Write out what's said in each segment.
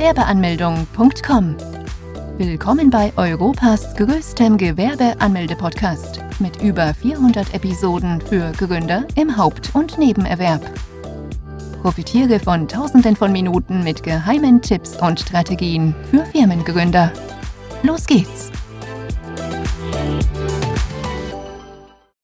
Gewerbeanmeldung.com. Willkommen bei Europas größtem Gewerbeanmelde-Podcast mit über 400 Episoden für Gründer im Haupt- und Nebenerwerb. Profitiere von Tausenden von Minuten mit geheimen Tipps und Strategien für Firmengründer. Los geht's!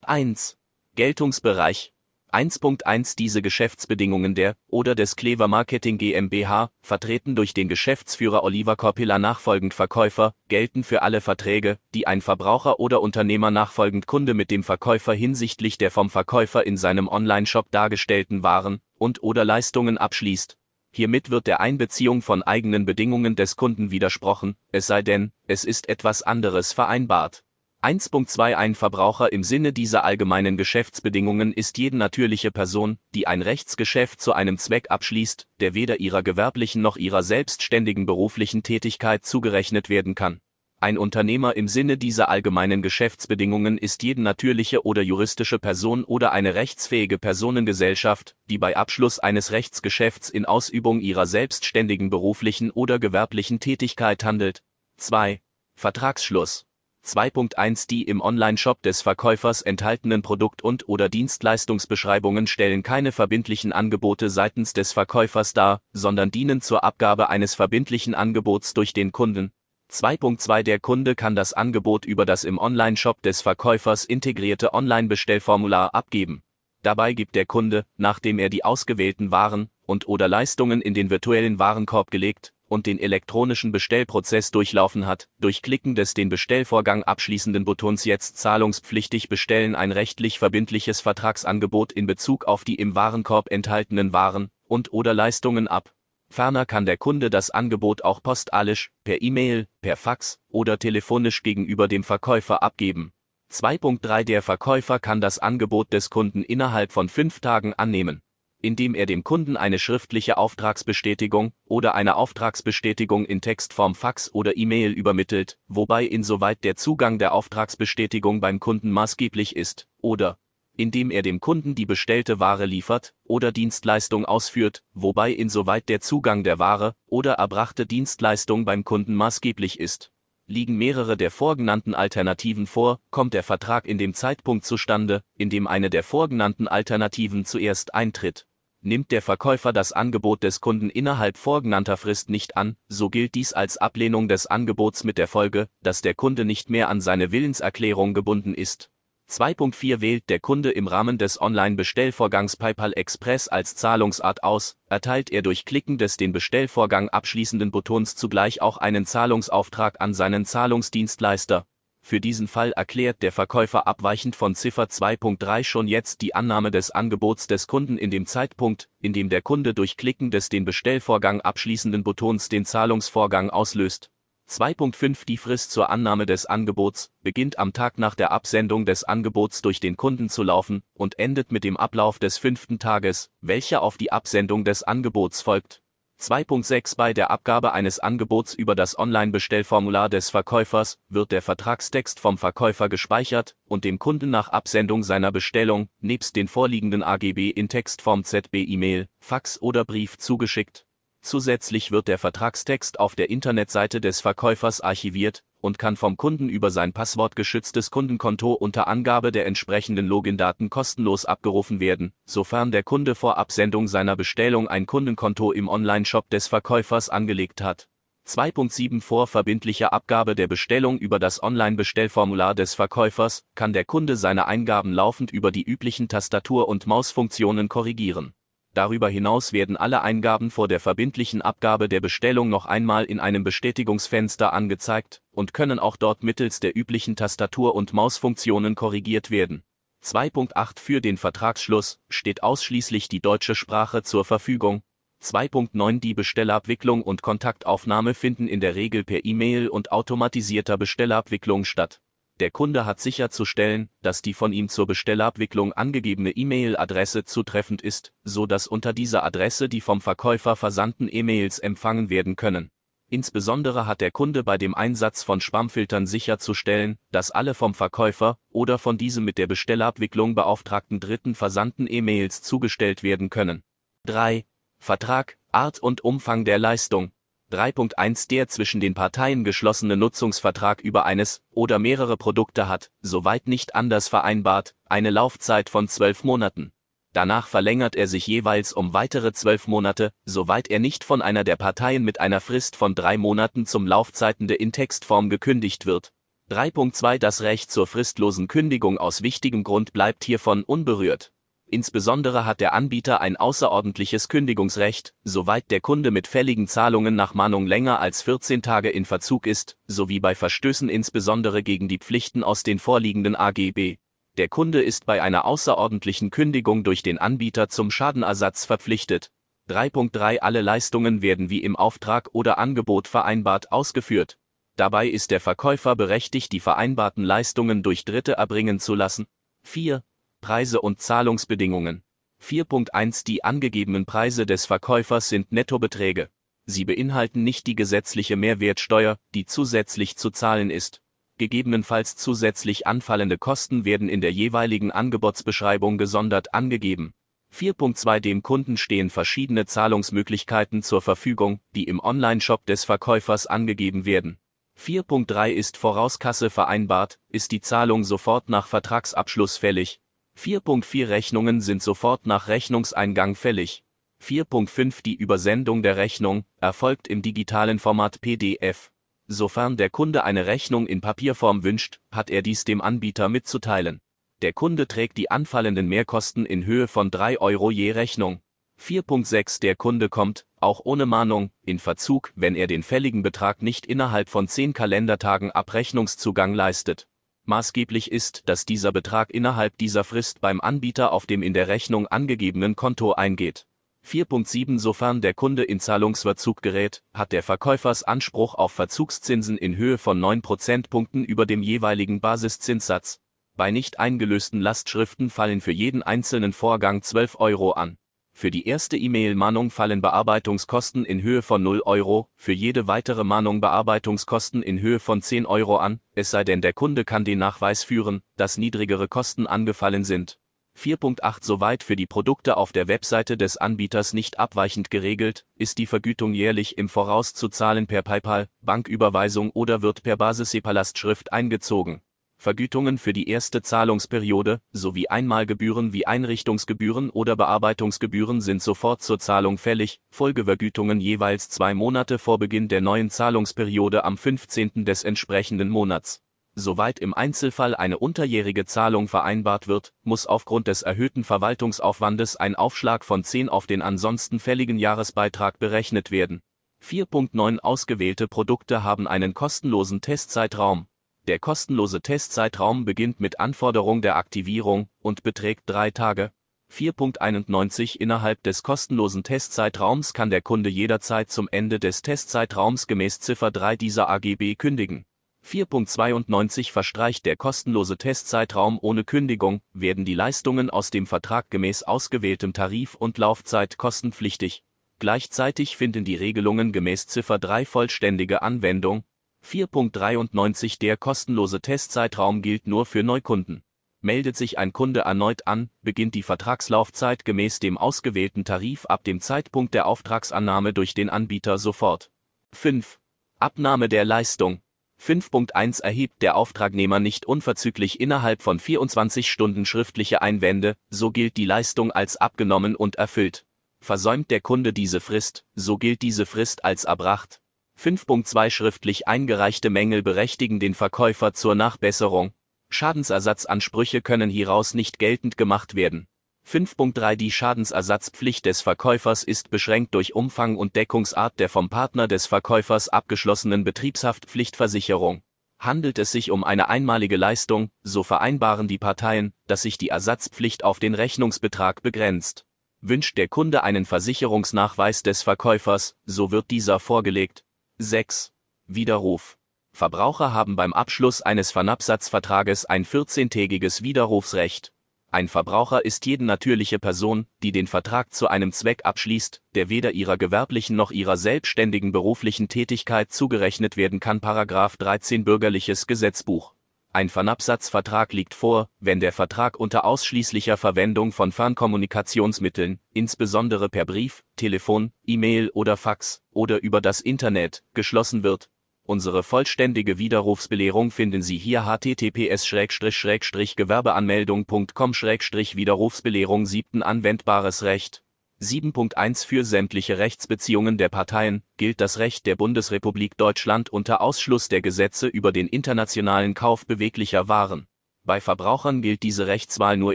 1. Geltungsbereich 1.1 Diese Geschäftsbedingungen der oder des Clever Marketing GmbH, vertreten durch den Geschäftsführer Oliver Korpila nachfolgend Verkäufer, gelten für alle Verträge, die ein Verbraucher oder Unternehmer nachfolgend Kunde mit dem Verkäufer hinsichtlich der vom Verkäufer in seinem Online-Shop dargestellten Waren und oder Leistungen abschließt. Hiermit wird der Einbeziehung von eigenen Bedingungen des Kunden widersprochen, es sei denn, es ist etwas anderes vereinbart. 1.2 Ein Verbraucher im Sinne dieser allgemeinen Geschäftsbedingungen ist jede natürliche Person, die ein Rechtsgeschäft zu einem Zweck abschließt, der weder ihrer gewerblichen noch ihrer selbstständigen beruflichen Tätigkeit zugerechnet werden kann. Ein Unternehmer im Sinne dieser allgemeinen Geschäftsbedingungen ist jede natürliche oder juristische Person oder eine rechtsfähige Personengesellschaft, die bei Abschluss eines Rechtsgeschäfts in Ausübung ihrer selbstständigen beruflichen oder gewerblichen Tätigkeit handelt. 2. Vertragsschluss 2.1 Die im Online-Shop des Verkäufers enthaltenen Produkt- und/oder Dienstleistungsbeschreibungen stellen keine verbindlichen Angebote seitens des Verkäufers dar, sondern dienen zur Abgabe eines verbindlichen Angebots durch den Kunden. 2.2 Der Kunde kann das Angebot über das im Online-Shop des Verkäufers integrierte Online-Bestellformular abgeben. Dabei gibt der Kunde, nachdem er die ausgewählten Waren und/oder Leistungen in den virtuellen Warenkorb gelegt und den elektronischen Bestellprozess durchlaufen hat, durch Klicken des den Bestellvorgang abschließenden Buttons jetzt zahlungspflichtig bestellen ein rechtlich verbindliches Vertragsangebot in Bezug auf die im Warenkorb enthaltenen Waren und oder Leistungen ab. Ferner kann der Kunde das Angebot auch postalisch, per E-Mail, per Fax oder telefonisch gegenüber dem Verkäufer abgeben. 2.3 Der Verkäufer kann das Angebot des Kunden innerhalb von fünf Tagen annehmen indem er dem Kunden eine schriftliche Auftragsbestätigung oder eine Auftragsbestätigung in Textform Fax oder E-Mail übermittelt, wobei insoweit der Zugang der Auftragsbestätigung beim Kunden maßgeblich ist, oder indem er dem Kunden die bestellte Ware liefert oder Dienstleistung ausführt, wobei insoweit der Zugang der Ware oder erbrachte Dienstleistung beim Kunden maßgeblich ist. Liegen mehrere der vorgenannten Alternativen vor, kommt der Vertrag in dem Zeitpunkt zustande, in dem eine der vorgenannten Alternativen zuerst eintritt. Nimmt der Verkäufer das Angebot des Kunden innerhalb vorgenannter Frist nicht an, so gilt dies als Ablehnung des Angebots mit der Folge, dass der Kunde nicht mehr an seine Willenserklärung gebunden ist. 2.4 Wählt der Kunde im Rahmen des Online-Bestellvorgangs PayPal Express als Zahlungsart aus, erteilt er durch Klicken des den Bestellvorgang abschließenden Buttons zugleich auch einen Zahlungsauftrag an seinen Zahlungsdienstleister. Für diesen Fall erklärt der Verkäufer abweichend von Ziffer 2.3 schon jetzt die Annahme des Angebots des Kunden in dem Zeitpunkt, in dem der Kunde durch Klicken des den Bestellvorgang abschließenden Buttons den Zahlungsvorgang auslöst. 2.5 Die Frist zur Annahme des Angebots beginnt am Tag nach der Absendung des Angebots durch den Kunden zu laufen und endet mit dem Ablauf des fünften Tages, welcher auf die Absendung des Angebots folgt. 2.6 Bei der Abgabe eines Angebots über das Online-Bestellformular des Verkäufers wird der Vertragstext vom Verkäufer gespeichert und dem Kunden nach Absendung seiner Bestellung nebst den vorliegenden AGB in Textform ZB E-Mail, Fax oder Brief zugeschickt Zusätzlich wird der Vertragstext auf der Internetseite des Verkäufers archiviert und kann vom Kunden über sein passwortgeschütztes Kundenkonto unter Angabe der entsprechenden Login-Daten kostenlos abgerufen werden, sofern der Kunde vor Absendung seiner Bestellung ein Kundenkonto im Online-Shop des Verkäufers angelegt hat. 2.7 Vor verbindlicher Abgabe der Bestellung über das Online-Bestellformular des Verkäufers kann der Kunde seine Eingaben laufend über die üblichen Tastatur- und Mausfunktionen korrigieren Darüber hinaus werden alle Eingaben vor der verbindlichen Abgabe der Bestellung noch einmal in einem Bestätigungsfenster angezeigt und können auch dort mittels der üblichen Tastatur- und Mausfunktionen korrigiert werden. 2.8 Für den Vertragsschluss steht ausschließlich die deutsche Sprache zur Verfügung. 2.9 Die Bestellabwicklung und Kontaktaufnahme finden in der Regel per E-Mail und automatisierter Bestellabwicklung statt der Kunde hat sicherzustellen, dass die von ihm zur Bestellabwicklung angegebene E-Mail-Adresse zutreffend ist, so dass unter dieser Adresse die vom Verkäufer versandten E-Mails empfangen werden können. Insbesondere hat der Kunde bei dem Einsatz von Spamfiltern sicherzustellen, dass alle vom Verkäufer oder von diesem mit der Bestellabwicklung beauftragten Dritten versandten E-Mails zugestellt werden können. 3. Vertrag, Art und Umfang der Leistung 3.1 Der zwischen den Parteien geschlossene Nutzungsvertrag über eines oder mehrere Produkte hat, soweit nicht anders vereinbart, eine Laufzeit von zwölf Monaten. Danach verlängert er sich jeweils um weitere zwölf Monate, soweit er nicht von einer der Parteien mit einer Frist von drei Monaten zum Laufzeitende in Textform gekündigt wird. 3.2 Das Recht zur fristlosen Kündigung aus wichtigem Grund bleibt hiervon unberührt. Insbesondere hat der Anbieter ein außerordentliches Kündigungsrecht, soweit der Kunde mit fälligen Zahlungen nach Mahnung länger als 14 Tage in Verzug ist, sowie bei Verstößen insbesondere gegen die Pflichten aus den vorliegenden AGB. Der Kunde ist bei einer außerordentlichen Kündigung durch den Anbieter zum Schadenersatz verpflichtet. 3.3 Alle Leistungen werden wie im Auftrag oder Angebot vereinbart ausgeführt. Dabei ist der Verkäufer berechtigt, die vereinbarten Leistungen durch Dritte erbringen zu lassen. 4. Preise und Zahlungsbedingungen. 4.1 Die angegebenen Preise des Verkäufers sind Nettobeträge. Sie beinhalten nicht die gesetzliche Mehrwertsteuer, die zusätzlich zu zahlen ist. Gegebenenfalls zusätzlich anfallende Kosten werden in der jeweiligen Angebotsbeschreibung gesondert angegeben. 4.2 Dem Kunden stehen verschiedene Zahlungsmöglichkeiten zur Verfügung, die im Onlineshop des Verkäufers angegeben werden. 4.3 Ist Vorauskasse vereinbart, ist die Zahlung sofort nach Vertragsabschluss fällig, 4.4 Rechnungen sind sofort nach Rechnungseingang fällig. 4.5 Die Übersendung der Rechnung erfolgt im digitalen Format PDF. Sofern der Kunde eine Rechnung in Papierform wünscht, hat er dies dem Anbieter mitzuteilen. Der Kunde trägt die anfallenden Mehrkosten in Höhe von 3 Euro je Rechnung. 4.6 Der Kunde kommt, auch ohne Mahnung, in Verzug, wenn er den fälligen Betrag nicht innerhalb von 10 Kalendertagen Abrechnungszugang leistet. Maßgeblich ist, dass dieser Betrag innerhalb dieser Frist beim Anbieter auf dem in der Rechnung angegebenen Konto eingeht. 4.7 Sofern der Kunde in Zahlungsverzug gerät, hat der Verkäufers Anspruch auf Verzugszinsen in Höhe von 9 Prozentpunkten über dem jeweiligen Basiszinssatz. Bei nicht eingelösten Lastschriften fallen für jeden einzelnen Vorgang 12 Euro an. Für die erste E-Mail-Mahnung fallen Bearbeitungskosten in Höhe von 0 Euro, für jede weitere Mahnung Bearbeitungskosten in Höhe von 10 Euro an, es sei denn der Kunde kann den Nachweis führen, dass niedrigere Kosten angefallen sind. 4.8 Soweit für die Produkte auf der Webseite des Anbieters nicht abweichend geregelt, ist die Vergütung jährlich im Voraus zu zahlen per PayPal, Banküberweisung oder wird per Basis-SEPA-Lastschrift eingezogen. Vergütungen für die erste Zahlungsperiode sowie Einmalgebühren wie Einrichtungsgebühren oder Bearbeitungsgebühren sind sofort zur Zahlung fällig, Folgevergütungen jeweils zwei Monate vor Beginn der neuen Zahlungsperiode am 15. des entsprechenden Monats. Soweit im Einzelfall eine unterjährige Zahlung vereinbart wird, muss aufgrund des erhöhten Verwaltungsaufwandes ein Aufschlag von 10 auf den ansonsten fälligen Jahresbeitrag berechnet werden. 4.9 Ausgewählte Produkte haben einen kostenlosen Testzeitraum, der kostenlose Testzeitraum beginnt mit Anforderung der Aktivierung und beträgt drei Tage. 4.91 Innerhalb des kostenlosen Testzeitraums kann der Kunde jederzeit zum Ende des Testzeitraums gemäß Ziffer 3 dieser AGB kündigen. 4.92 Verstreicht der kostenlose Testzeitraum ohne Kündigung, werden die Leistungen aus dem Vertrag gemäß ausgewähltem Tarif und Laufzeit kostenpflichtig. Gleichzeitig finden die Regelungen gemäß Ziffer 3 vollständige Anwendung, 4.93 Der kostenlose Testzeitraum gilt nur für Neukunden. Meldet sich ein Kunde erneut an, beginnt die Vertragslaufzeit gemäß dem ausgewählten Tarif ab dem Zeitpunkt der Auftragsannahme durch den Anbieter sofort. 5. Abnahme der Leistung. 5.1 Erhebt der Auftragnehmer nicht unverzüglich innerhalb von 24 Stunden schriftliche Einwände, so gilt die Leistung als abgenommen und erfüllt. Versäumt der Kunde diese Frist, so gilt diese Frist als erbracht. 5.2 Schriftlich eingereichte Mängel berechtigen den Verkäufer zur Nachbesserung. Schadensersatzansprüche können hieraus nicht geltend gemacht werden. 5.3 Die Schadensersatzpflicht des Verkäufers ist beschränkt durch Umfang und Deckungsart der vom Partner des Verkäufers abgeschlossenen Betriebshaftpflichtversicherung. Handelt es sich um eine einmalige Leistung, so vereinbaren die Parteien, dass sich die Ersatzpflicht auf den Rechnungsbetrag begrenzt. Wünscht der Kunde einen Versicherungsnachweis des Verkäufers, so wird dieser vorgelegt. 6. Widerruf. Verbraucher haben beim Abschluss eines Vernabsatzvertrages ein 14-tägiges Widerrufsrecht. Ein Verbraucher ist jede natürliche Person, die den Vertrag zu einem Zweck abschließt, der weder ihrer gewerblichen noch ihrer selbstständigen beruflichen Tätigkeit zugerechnet werden kann. Paragraph 13 Bürgerliches Gesetzbuch Ein Fernabsatzvertrag liegt vor, wenn der Vertrag unter ausschließlicher Verwendung von Fernkommunikationsmitteln, insbesondere per Brief, Telefon, E-Mail oder Fax, oder über das Internet, geschlossen wird. Unsere vollständige Widerrufsbelehrung finden Sie hier https-gewerbeanmeldung.com-widerrufsbelehrung 7. Anwendbares Recht 7.1 Für sämtliche Rechtsbeziehungen der Parteien gilt das Recht der Bundesrepublik Deutschland unter Ausschluss der Gesetze über den internationalen Kauf beweglicher Waren. Bei Verbrauchern gilt diese Rechtswahl nur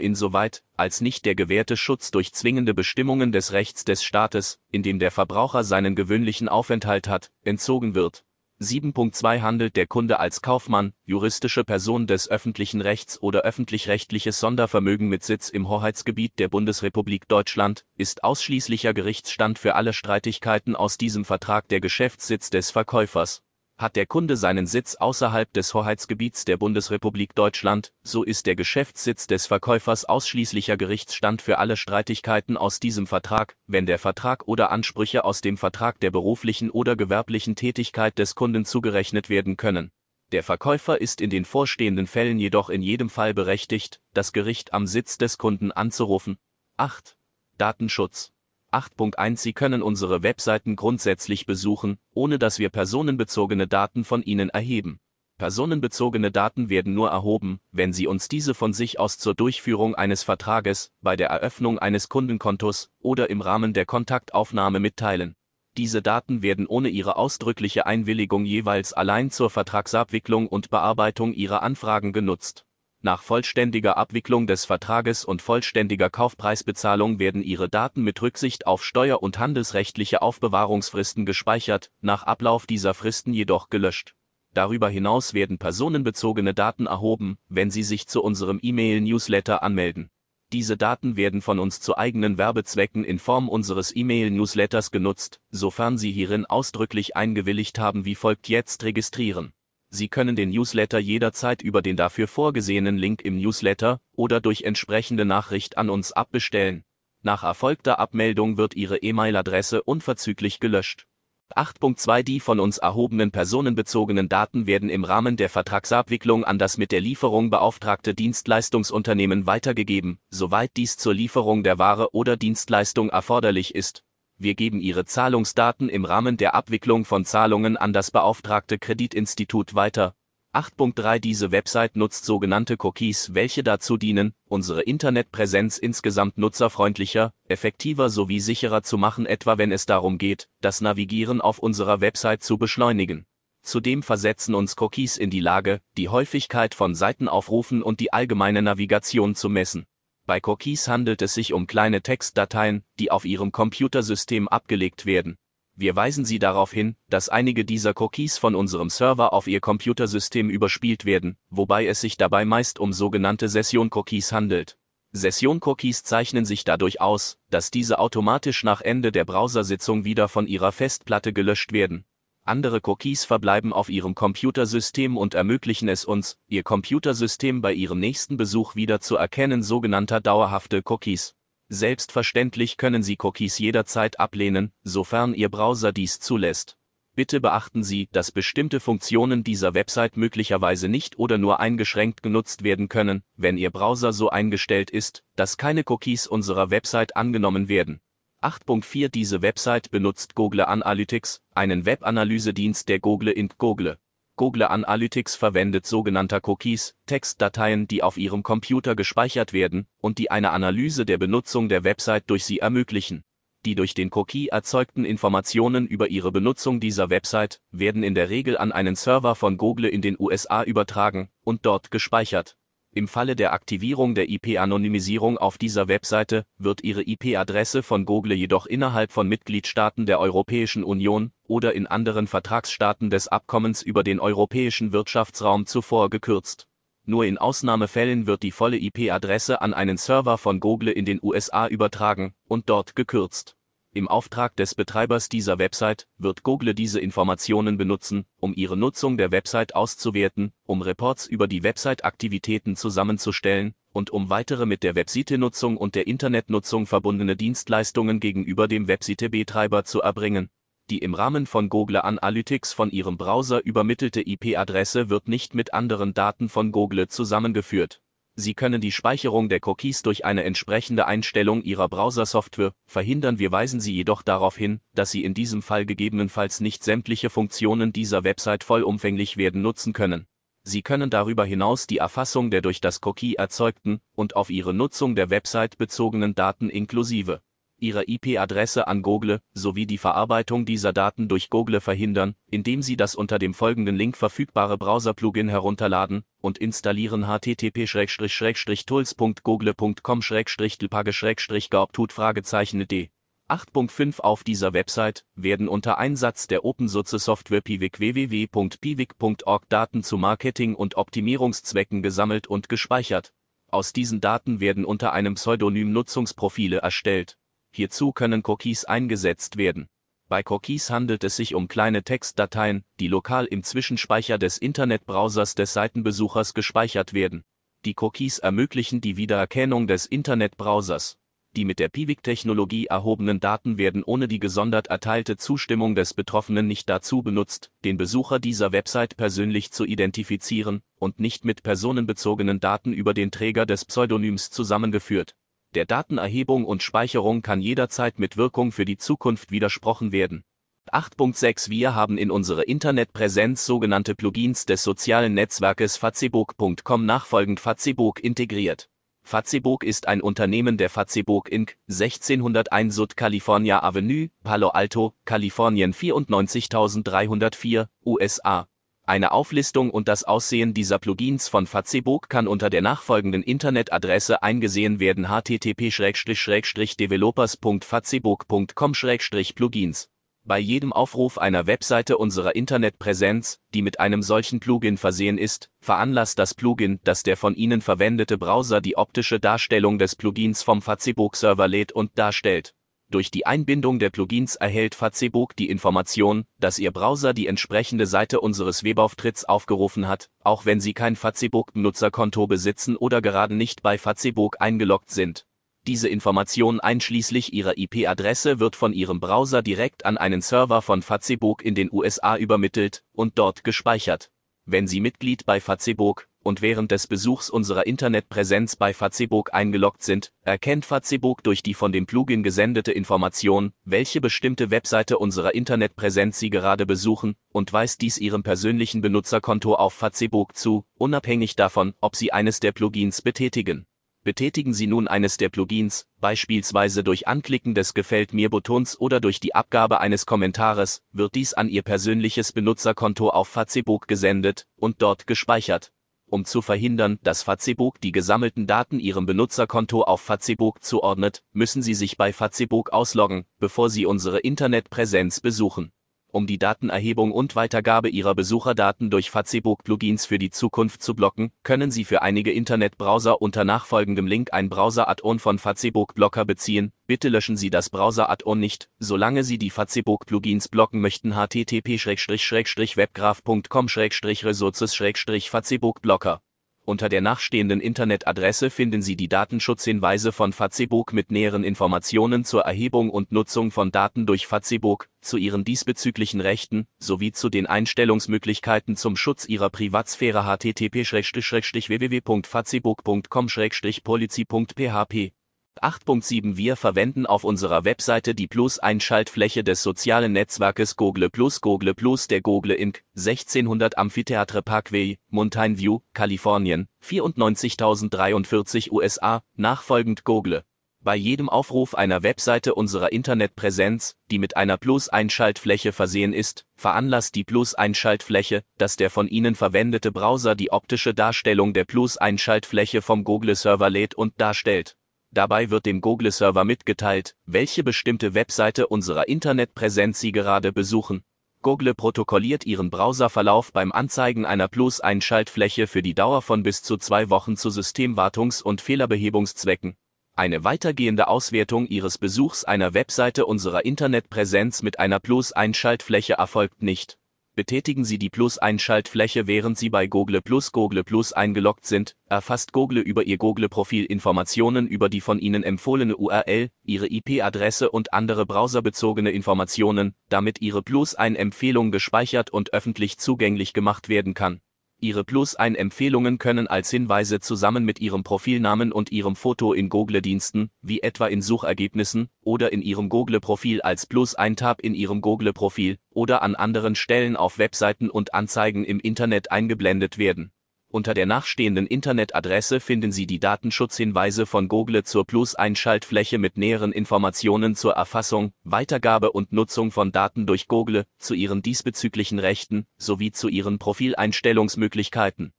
insoweit, als nicht der gewährte Schutz durch zwingende Bestimmungen des Rechts des Staates, in dem der Verbraucher seinen gewöhnlichen Aufenthalt hat, entzogen wird 7.2 handelt der Kunde als Kaufmann, juristische Person des öffentlichen Rechts oder öffentlich-rechtliches Sondervermögen mit Sitz im Hoheitsgebiet der Bundesrepublik Deutschland, ist ausschließlicher Gerichtsstand für alle Streitigkeiten aus diesem Vertrag der Geschäftssitz des Verkäufers hat der Kunde seinen Sitz außerhalb des Hoheitsgebiets der Bundesrepublik Deutschland, so ist der Geschäftssitz des Verkäufers ausschließlicher Gerichtsstand für alle Streitigkeiten aus diesem Vertrag, wenn der Vertrag oder Ansprüche aus dem Vertrag der beruflichen oder gewerblichen Tätigkeit des Kunden zugerechnet werden können. Der Verkäufer ist in den vorstehenden Fällen jedoch in jedem Fall berechtigt, das Gericht am Sitz des Kunden anzurufen. 8. Datenschutz 8.1 Sie können unsere Webseiten grundsätzlich besuchen, ohne dass wir personenbezogene Daten von Ihnen erheben. Personenbezogene Daten werden nur erhoben, wenn Sie uns diese von sich aus zur Durchführung eines Vertrages, bei der Eröffnung eines Kundenkontos oder im Rahmen der Kontaktaufnahme mitteilen. Diese Daten werden ohne Ihre ausdrückliche Einwilligung jeweils allein zur Vertragsabwicklung und Bearbeitung Ihrer Anfragen genutzt. Nach vollständiger Abwicklung des Vertrages und vollständiger Kaufpreisbezahlung werden Ihre Daten mit Rücksicht auf steuer- und handelsrechtliche Aufbewahrungsfristen gespeichert, nach Ablauf dieser Fristen jedoch gelöscht. Darüber hinaus werden personenbezogene Daten erhoben, wenn Sie sich zu unserem E-Mail-Newsletter anmelden. Diese Daten werden von uns zu eigenen Werbezwecken in Form unseres E-Mail-Newsletters genutzt, sofern Sie hierin ausdrücklich eingewilligt haben wie folgt jetzt registrieren. Sie können den Newsletter jederzeit über den dafür vorgesehenen Link im Newsletter oder durch entsprechende Nachricht an uns abbestellen. Nach erfolgter Abmeldung wird Ihre E-Mail-Adresse unverzüglich gelöscht. 8.2 Die von uns erhobenen personenbezogenen Daten werden im Rahmen der Vertragsabwicklung an das mit der Lieferung beauftragte Dienstleistungsunternehmen weitergegeben, soweit dies zur Lieferung der Ware oder Dienstleistung erforderlich ist wir geben Ihre Zahlungsdaten im Rahmen der Abwicklung von Zahlungen an das beauftragte Kreditinstitut weiter. 8.3 Diese Website nutzt sogenannte Cookies, welche dazu dienen, unsere Internetpräsenz insgesamt nutzerfreundlicher, effektiver sowie sicherer zu machen, etwa wenn es darum geht, das Navigieren auf unserer Website zu beschleunigen. Zudem versetzen uns Cookies in die Lage, die Häufigkeit von Seitenaufrufen und die allgemeine Navigation zu messen. Bei Cookies handelt es sich um kleine Textdateien, die auf Ihrem Computersystem abgelegt werden. Wir weisen Sie darauf hin, dass einige dieser Cookies von unserem Server auf Ihr Computersystem überspielt werden, wobei es sich dabei meist um sogenannte Session-Cookies handelt. Session-Cookies zeichnen sich dadurch aus, dass diese automatisch nach Ende der Browsersitzung wieder von Ihrer Festplatte gelöscht werden. Andere Cookies verbleiben auf Ihrem Computersystem und ermöglichen es uns, Ihr Computersystem bei Ihrem nächsten Besuch wieder zu erkennen, sogenannter dauerhafte Cookies. Selbstverständlich können Sie Cookies jederzeit ablehnen, sofern Ihr Browser dies zulässt. Bitte beachten Sie, dass bestimmte Funktionen dieser Website möglicherweise nicht oder nur eingeschränkt genutzt werden können, wenn Ihr Browser so eingestellt ist, dass keine Cookies unserer Website angenommen werden. 8.4 Diese Website benutzt Google Analytics, einen Webanalyse-Dienst der Google Inc. Google. Google Analytics verwendet sogenannte Cookies, Textdateien, die auf Ihrem Computer gespeichert werden und die eine Analyse der Benutzung der Website durch sie ermöglichen. Die durch den Cookie erzeugten Informationen über Ihre Benutzung dieser Website werden in der Regel an einen Server von Google in den USA übertragen und dort gespeichert. Im Falle der Aktivierung der IP-Anonymisierung auf dieser Webseite wird Ihre IP-Adresse von Google jedoch innerhalb von Mitgliedstaaten der Europäischen Union oder in anderen Vertragsstaaten des Abkommens über den Europäischen Wirtschaftsraum zuvor gekürzt. Nur in Ausnahmefällen wird die volle IP-Adresse an einen Server von Google in den USA übertragen und dort gekürzt im Auftrag des Betreibers dieser Website wird Google diese Informationen benutzen, um ihre Nutzung der Website auszuwerten, um Reports über die Website-Aktivitäten zusammenzustellen und um weitere mit der Website-Nutzung und der Internetnutzung verbundene Dienstleistungen gegenüber dem Website-Betreiber zu erbringen Die im Rahmen von Google Analytics von Ihrem Browser übermittelte IP-Adresse wird nicht mit anderen Daten von Google zusammengeführt. Sie können die Speicherung der Cookies durch eine entsprechende Einstellung Ihrer Browsersoftware verhindern. Wir weisen Sie jedoch darauf hin, dass Sie in diesem Fall gegebenenfalls nicht sämtliche Funktionen dieser Website vollumfänglich werden nutzen können. Sie können darüber hinaus die Erfassung der durch das Cookie erzeugten und auf Ihre Nutzung der Website bezogenen Daten inklusive Ihrer IP-Adresse an Google sowie die Verarbeitung dieser Daten durch Google verhindern, indem Sie das unter dem folgenden Link verfügbare Browser-Plugin herunterladen und installieren http://tools.google.com/dlpage-gauptut-d 8.5 Auf dieser Website werden unter Einsatz der Open Source Software Piwik www.piwik.org Daten zu Marketing- und Optimierungszwecken gesammelt und gespeichert. Aus diesen Daten werden unter einem Pseudonym Nutzungsprofile erstellt. Hierzu können Cookies eingesetzt werden. Bei Cookies handelt es sich um kleine Textdateien, die lokal im Zwischenspeicher des Internetbrowsers des Seitenbesuchers gespeichert werden. Die Cookies ermöglichen die Wiedererkennung des Internetbrowsers die mit der Piwik-Technologie erhobenen Daten werden ohne die gesondert erteilte Zustimmung des Betroffenen nicht dazu benutzt, den Besucher dieser Website persönlich zu identifizieren und nicht mit personenbezogenen Daten über den Träger des Pseudonyms zusammengeführt. Der Datenerhebung und Speicherung kann jederzeit mit Wirkung für die Zukunft widersprochen werden. 8.6 Wir haben in unsere Internetpräsenz sogenannte Plugins des sozialen Netzwerkes Facebook.com nachfolgend Facebook integriert. Facebook ist ein Unternehmen der Facebook Inc., 1601 Sud California Avenue, Palo Alto, Kalifornien 94304, USA. Eine Auflistung und das Aussehen dieser Plugins von Facebook kann unter der nachfolgenden Internetadresse eingesehen werden http://developers.facebook.com/plugins bei jedem Aufruf einer Webseite unserer Internetpräsenz, die mit einem solchen Plugin versehen ist, veranlasst das Plugin, dass der von Ihnen verwendete Browser die optische Darstellung des Plugins vom Facebook-Server lädt und darstellt. Durch die Einbindung der Plugins erhält Facebook die Information, dass Ihr Browser die entsprechende Seite unseres Webauftritts aufgerufen hat, auch wenn Sie kein Facebook-Benutzerkonto besitzen oder gerade nicht bei Facebook eingeloggt sind. Diese Information einschließlich Ihrer IP-Adresse wird von Ihrem Browser direkt an einen Server von Facebook in den USA übermittelt und dort gespeichert. Wenn Sie Mitglied bei Facebook und während des Besuchs unserer Internetpräsenz bei Facebook eingeloggt sind, erkennt Facebook durch die von dem Plugin gesendete Information, welche bestimmte Webseite unserer Internetpräsenz Sie gerade besuchen, und weist dies Ihrem persönlichen Benutzerkonto auf Facebook zu, unabhängig davon, ob Sie eines der Plugins betätigen. Betätigen Sie nun eines der Plugins, beispielsweise durch Anklicken des Gefällt mir-Buttons oder durch die Abgabe eines Kommentares, wird dies an Ihr persönliches Benutzerkonto auf Facebook gesendet und dort gespeichert. Um zu verhindern, dass Facebook die gesammelten Daten Ihrem Benutzerkonto auf Facebook zuordnet, müssen Sie sich bei Facebook ausloggen, bevor Sie unsere Internetpräsenz besuchen um die Datenerhebung und Weitergabe Ihrer Besucherdaten durch Facebook-Plugins für die Zukunft zu blocken, können Sie für einige Internetbrowser unter nachfolgendem Link ein Browser-Add-on von Facebook-Blocker beziehen. Bitte löschen Sie das Browser-Add-on nicht, solange Sie die Facebook-Plugins blocken möchten. http://webgraph.com-resources-facebook-blocker unter der nachstehenden Internetadresse finden Sie die Datenschutzhinweise von Facebook mit näheren Informationen zur Erhebung und Nutzung von Daten durch Facebook, zu Ihren diesbezüglichen Rechten, sowie zu den Einstellungsmöglichkeiten zum Schutz Ihrer Privatsphäre http://www.facebook.com-policy.php 8.7 Wir verwenden auf unserer Webseite die Plus-Einschaltfläche des sozialen Netzwerkes Google Plus Google Plus der Google Inc. 1600 Amphitheatre Parkway, Mountain View, Kalifornien, 94.043 USA, nachfolgend Google. Bei jedem Aufruf einer Webseite unserer Internetpräsenz, die mit einer Plus-Einschaltfläche versehen ist, veranlasst die Plus-Einschaltfläche, dass der von Ihnen verwendete Browser die optische Darstellung der Plus-Einschaltfläche vom Google-Server lädt und darstellt. Dabei wird dem Google-Server mitgeteilt, welche bestimmte Webseite unserer Internetpräsenz Sie gerade besuchen. Google protokolliert Ihren Browserverlauf beim Anzeigen einer Plus-Einschaltfläche für die Dauer von bis zu zwei Wochen zu Systemwartungs- und Fehlerbehebungszwecken. Eine weitergehende Auswertung Ihres Besuchs einer Webseite unserer Internetpräsenz mit einer Plus-Einschaltfläche erfolgt nicht. Betätigen Sie die Plus-Einschaltfläche, während Sie bei Google Plus Google Plus eingeloggt sind, erfasst Google über Ihr Google-Profil Informationen über die von Ihnen empfohlene URL, Ihre IP-Adresse und andere browserbezogene Informationen, damit Ihre Plus-Ein-Empfehlung gespeichert und öffentlich zugänglich gemacht werden kann. Ihre Plus-Ein-Empfehlungen können als Hinweise zusammen mit Ihrem Profilnamen und Ihrem Foto in Google-Diensten, wie etwa in Suchergebnissen, oder in Ihrem Google-Profil als Plus-Ein-Tab in Ihrem Google-Profil, oder an anderen Stellen auf Webseiten und Anzeigen im Internet eingeblendet werden unter der nachstehenden Internetadresse finden Sie die Datenschutzhinweise von Google zur Plus-Einschaltfläche mit näheren Informationen zur Erfassung, Weitergabe und Nutzung von Daten durch Google, zu ihren diesbezüglichen Rechten sowie zu ihren Profileinstellungsmöglichkeiten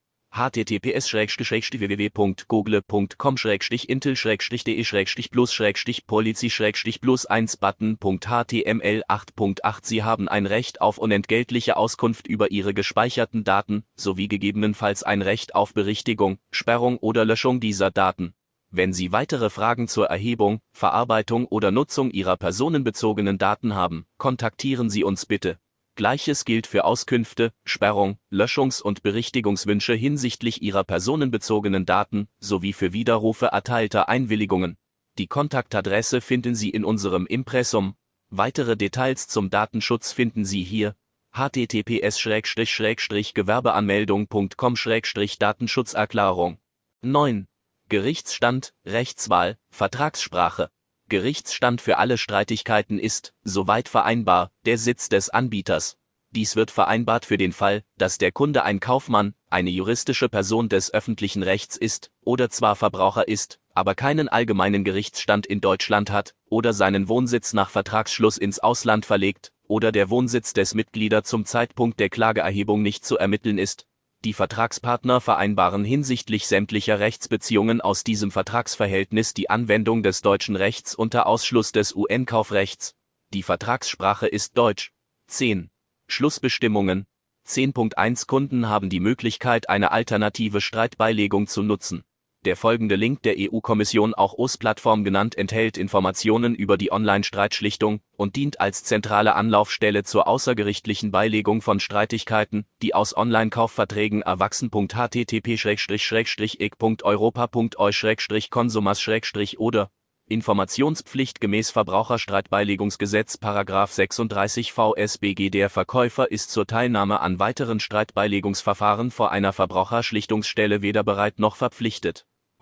https://google.com-intel-plus-policy-plus1button.html 8.8 Sie haben ein Recht auf unentgeltliche Auskunft über Ihre gespeicherten Daten, sowie gegebenenfalls ein Recht auf Berichtigung, Sperrung oder Löschung dieser Daten. Wenn Sie weitere Fragen zur Erhebung, Verarbeitung oder Nutzung Ihrer personenbezogenen Daten haben, kontaktieren Sie uns bitte. Gleiches gilt für Auskünfte, Sperrung, Löschungs- und Berichtigungswünsche hinsichtlich Ihrer personenbezogenen Daten sowie für Widerrufe erteilter Einwilligungen. Die Kontaktadresse finden Sie in unserem Impressum. Weitere Details zum Datenschutz finden Sie hier https://gewerbeanmeldung.com-datenschutzerklärung. 9. Gerichtsstand, Rechtswahl, Vertragssprache Gerichtsstand für alle Streitigkeiten ist, soweit vereinbar, der Sitz des Anbieters. Dies wird vereinbart für den Fall, dass der Kunde ein Kaufmann, eine juristische Person des öffentlichen Rechts ist oder zwar Verbraucher ist, aber keinen allgemeinen Gerichtsstand in Deutschland hat oder seinen Wohnsitz nach Vertragsschluss ins Ausland verlegt oder der Wohnsitz des Mitglieder zum Zeitpunkt der Klageerhebung nicht zu ermitteln ist die Vertragspartner vereinbaren hinsichtlich sämtlicher Rechtsbeziehungen aus diesem Vertragsverhältnis die Anwendung des deutschen Rechts unter Ausschluss des UN-Kaufrechts. Die Vertragssprache ist Deutsch. 10. Schlussbestimmungen 10.1 Kunden haben die Möglichkeit, eine alternative Streitbeilegung zu nutzen der folgende Link der EU-Kommission, auch OS-Plattform genannt, enthält Informationen über die Online-Streitschlichtung und dient als zentrale Anlaufstelle zur außergerichtlichen Beilegung von Streitigkeiten, die aus Online-Kaufverträgen erwachsen. http://europa.eu/consumas- oder Informationspflicht gemäß Verbraucherstreitbeilegungsgesetz § 36 VSBG Der Verkäufer ist zur Teilnahme an weiteren Streitbeilegungsverfahren vor einer Verbraucherschlichtungsstelle weder bereit noch verpflichtet